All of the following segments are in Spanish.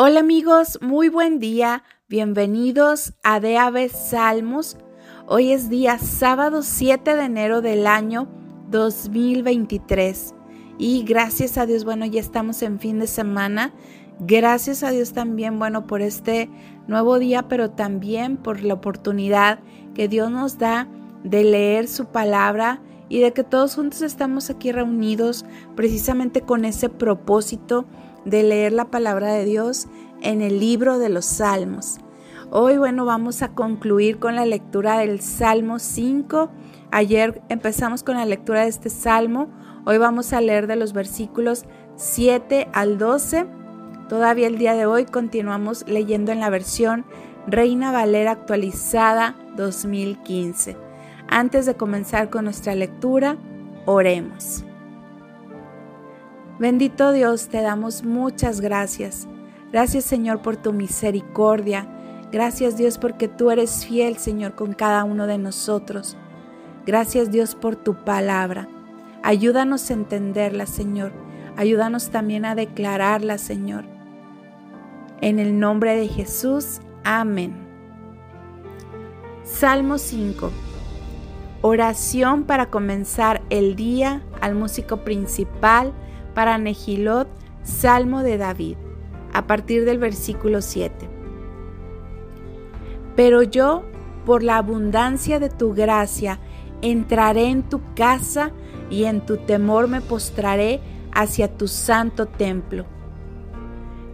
Hola amigos, muy buen día. Bienvenidos a Aves Salmos. Hoy es día sábado 7 de enero del año 2023. Y gracias a Dios, bueno, ya estamos en fin de semana. Gracias a Dios también, bueno, por este nuevo día, pero también por la oportunidad que Dios nos da de leer su palabra y de que todos juntos estamos aquí reunidos precisamente con ese propósito de leer la palabra de Dios en el libro de los Salmos. Hoy, bueno, vamos a concluir con la lectura del Salmo 5. Ayer empezamos con la lectura de este Salmo. Hoy vamos a leer de los versículos 7 al 12. Todavía el día de hoy continuamos leyendo en la versión Reina Valera actualizada 2015. Antes de comenzar con nuestra lectura, oremos. Bendito Dios, te damos muchas gracias. Gracias Señor por tu misericordia. Gracias Dios porque tú eres fiel Señor con cada uno de nosotros. Gracias Dios por tu palabra. Ayúdanos a entenderla Señor. Ayúdanos también a declararla Señor. En el nombre de Jesús. Amén. Salmo 5. Oración para comenzar el día al músico principal para Nehilot, Salmo de David, a partir del versículo 7. Pero yo, por la abundancia de tu gracia, entraré en tu casa y en tu temor me postraré hacia tu santo templo.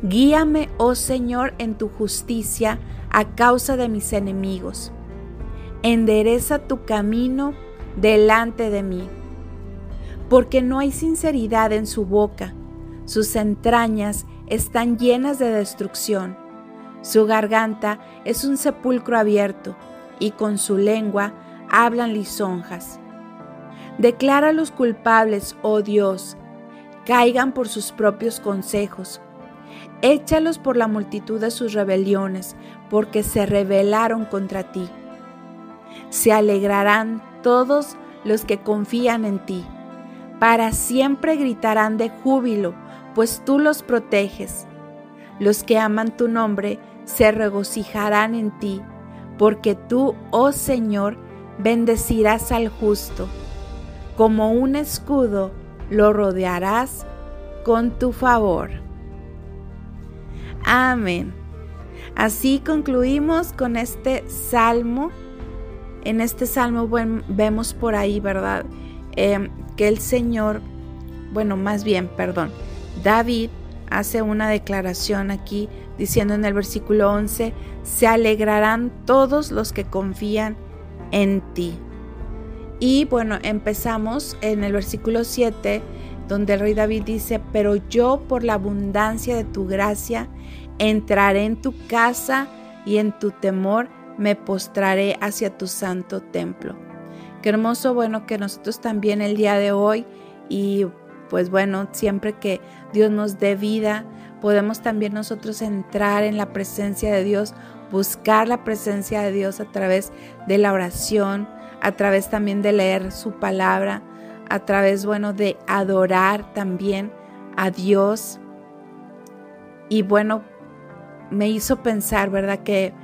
Guíame, oh Señor, en tu justicia a causa de mis enemigos. Endereza tu camino delante de mí porque no hay sinceridad en su boca. Sus entrañas están llenas de destrucción. Su garganta es un sepulcro abierto y con su lengua hablan lisonjas. Declara a los culpables, oh Dios, caigan por sus propios consejos. Échalos por la multitud de sus rebeliones, porque se rebelaron contra ti. Se alegrarán todos los que confían en ti para siempre gritarán de júbilo, pues tú los proteges. Los que aman tu nombre se regocijarán en ti, porque tú, oh Señor, bendecirás al justo. Como un escudo lo rodearás con tu favor. Amén. Así concluimos con este salmo. En este salmo vemos por ahí, ¿verdad? Em, que el Señor, bueno, más bien, perdón, David hace una declaración aquí diciendo en el versículo 11, se alegrarán todos los que confían en ti. Y bueno, empezamos en el versículo 7, donde el rey David dice, pero yo por la abundancia de tu gracia entraré en tu casa y en tu temor me postraré hacia tu santo templo. Qué hermoso, bueno, que nosotros también el día de hoy y pues bueno, siempre que Dios nos dé vida, podemos también nosotros entrar en la presencia de Dios, buscar la presencia de Dios a través de la oración, a través también de leer su palabra, a través, bueno, de adorar también a Dios. Y bueno, me hizo pensar, ¿verdad? Que,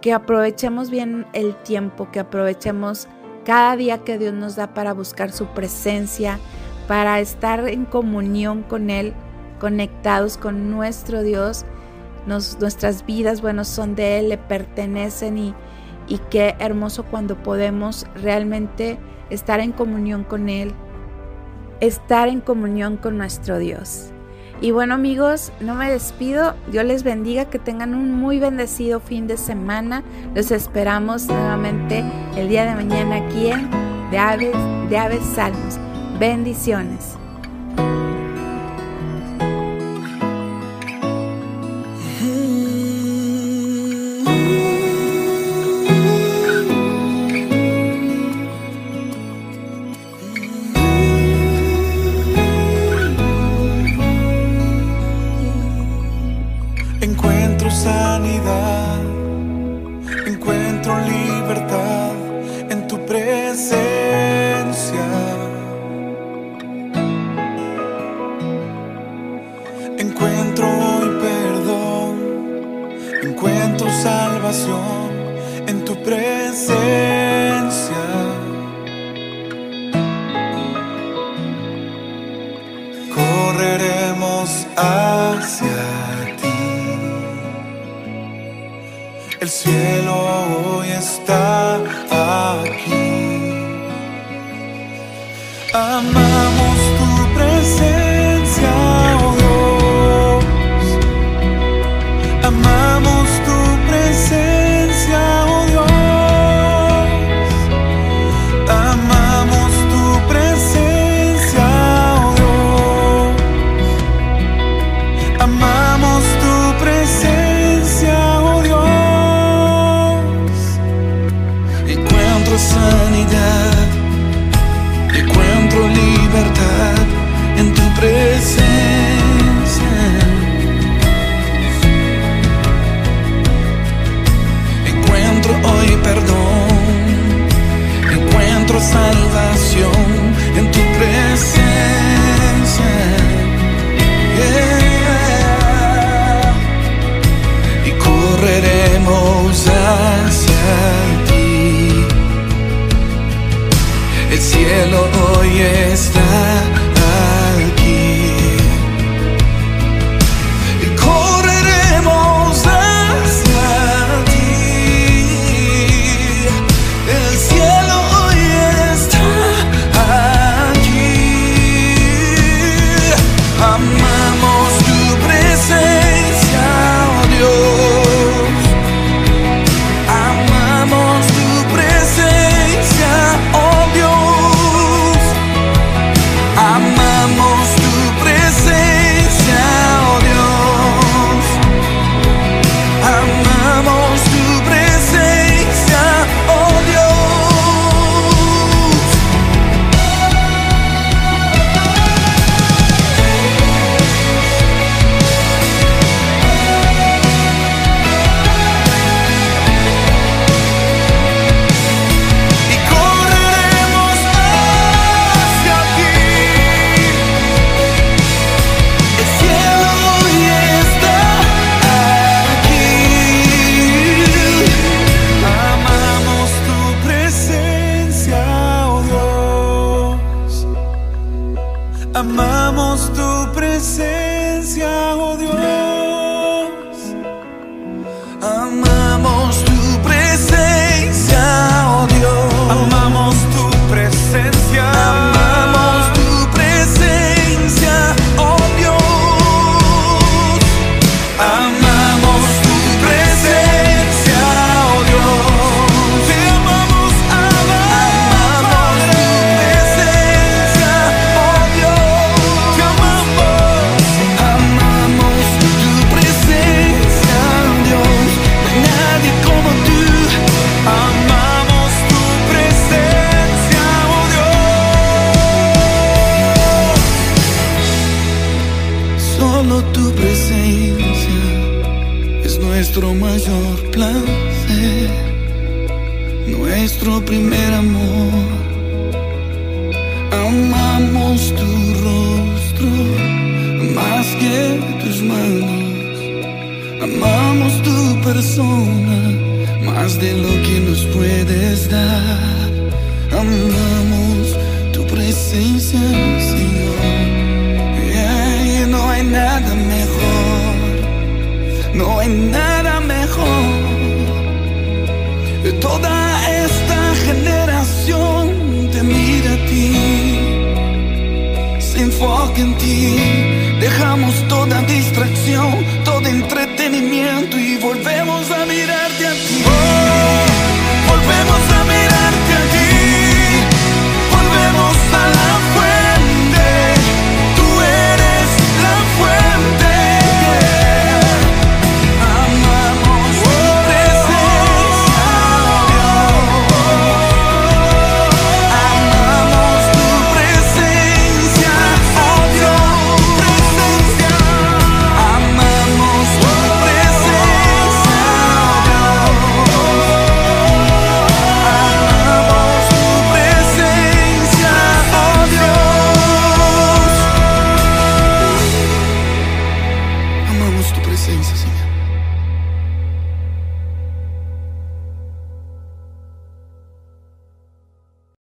que aprovechemos bien el tiempo, que aprovechemos cada día que Dios nos da para buscar su presencia, para estar en comunión con Él, conectados con nuestro Dios. nuestras vidas, bueno, son de Él, le pertenecen y, y qué hermoso cuando podemos realmente estar en comunión con Él, estar en comunión con nuestro Dios. Y bueno amigos, no me despido. Dios les bendiga, que tengan un muy bendecido fin de semana. Los esperamos nuevamente el día de mañana aquí en De Aves, de Aves Salmos. Bendiciones. Encuentro sanidad, encuentro libertad en tu presencia. Encuentro hoy perdón, encuentro salvación en tu presencia. Correremos hacia El cielo hoy está aquí. Amar cielo hoy está. listen. por placer, nuestro primer amor. Amamos tu rostro más que tus manos. Amamos tu persona más de lo que nos puedes dar. enfoque en ti. Dejamos toda distracción, todo entretenimiento y volvemos a mirarte a ti.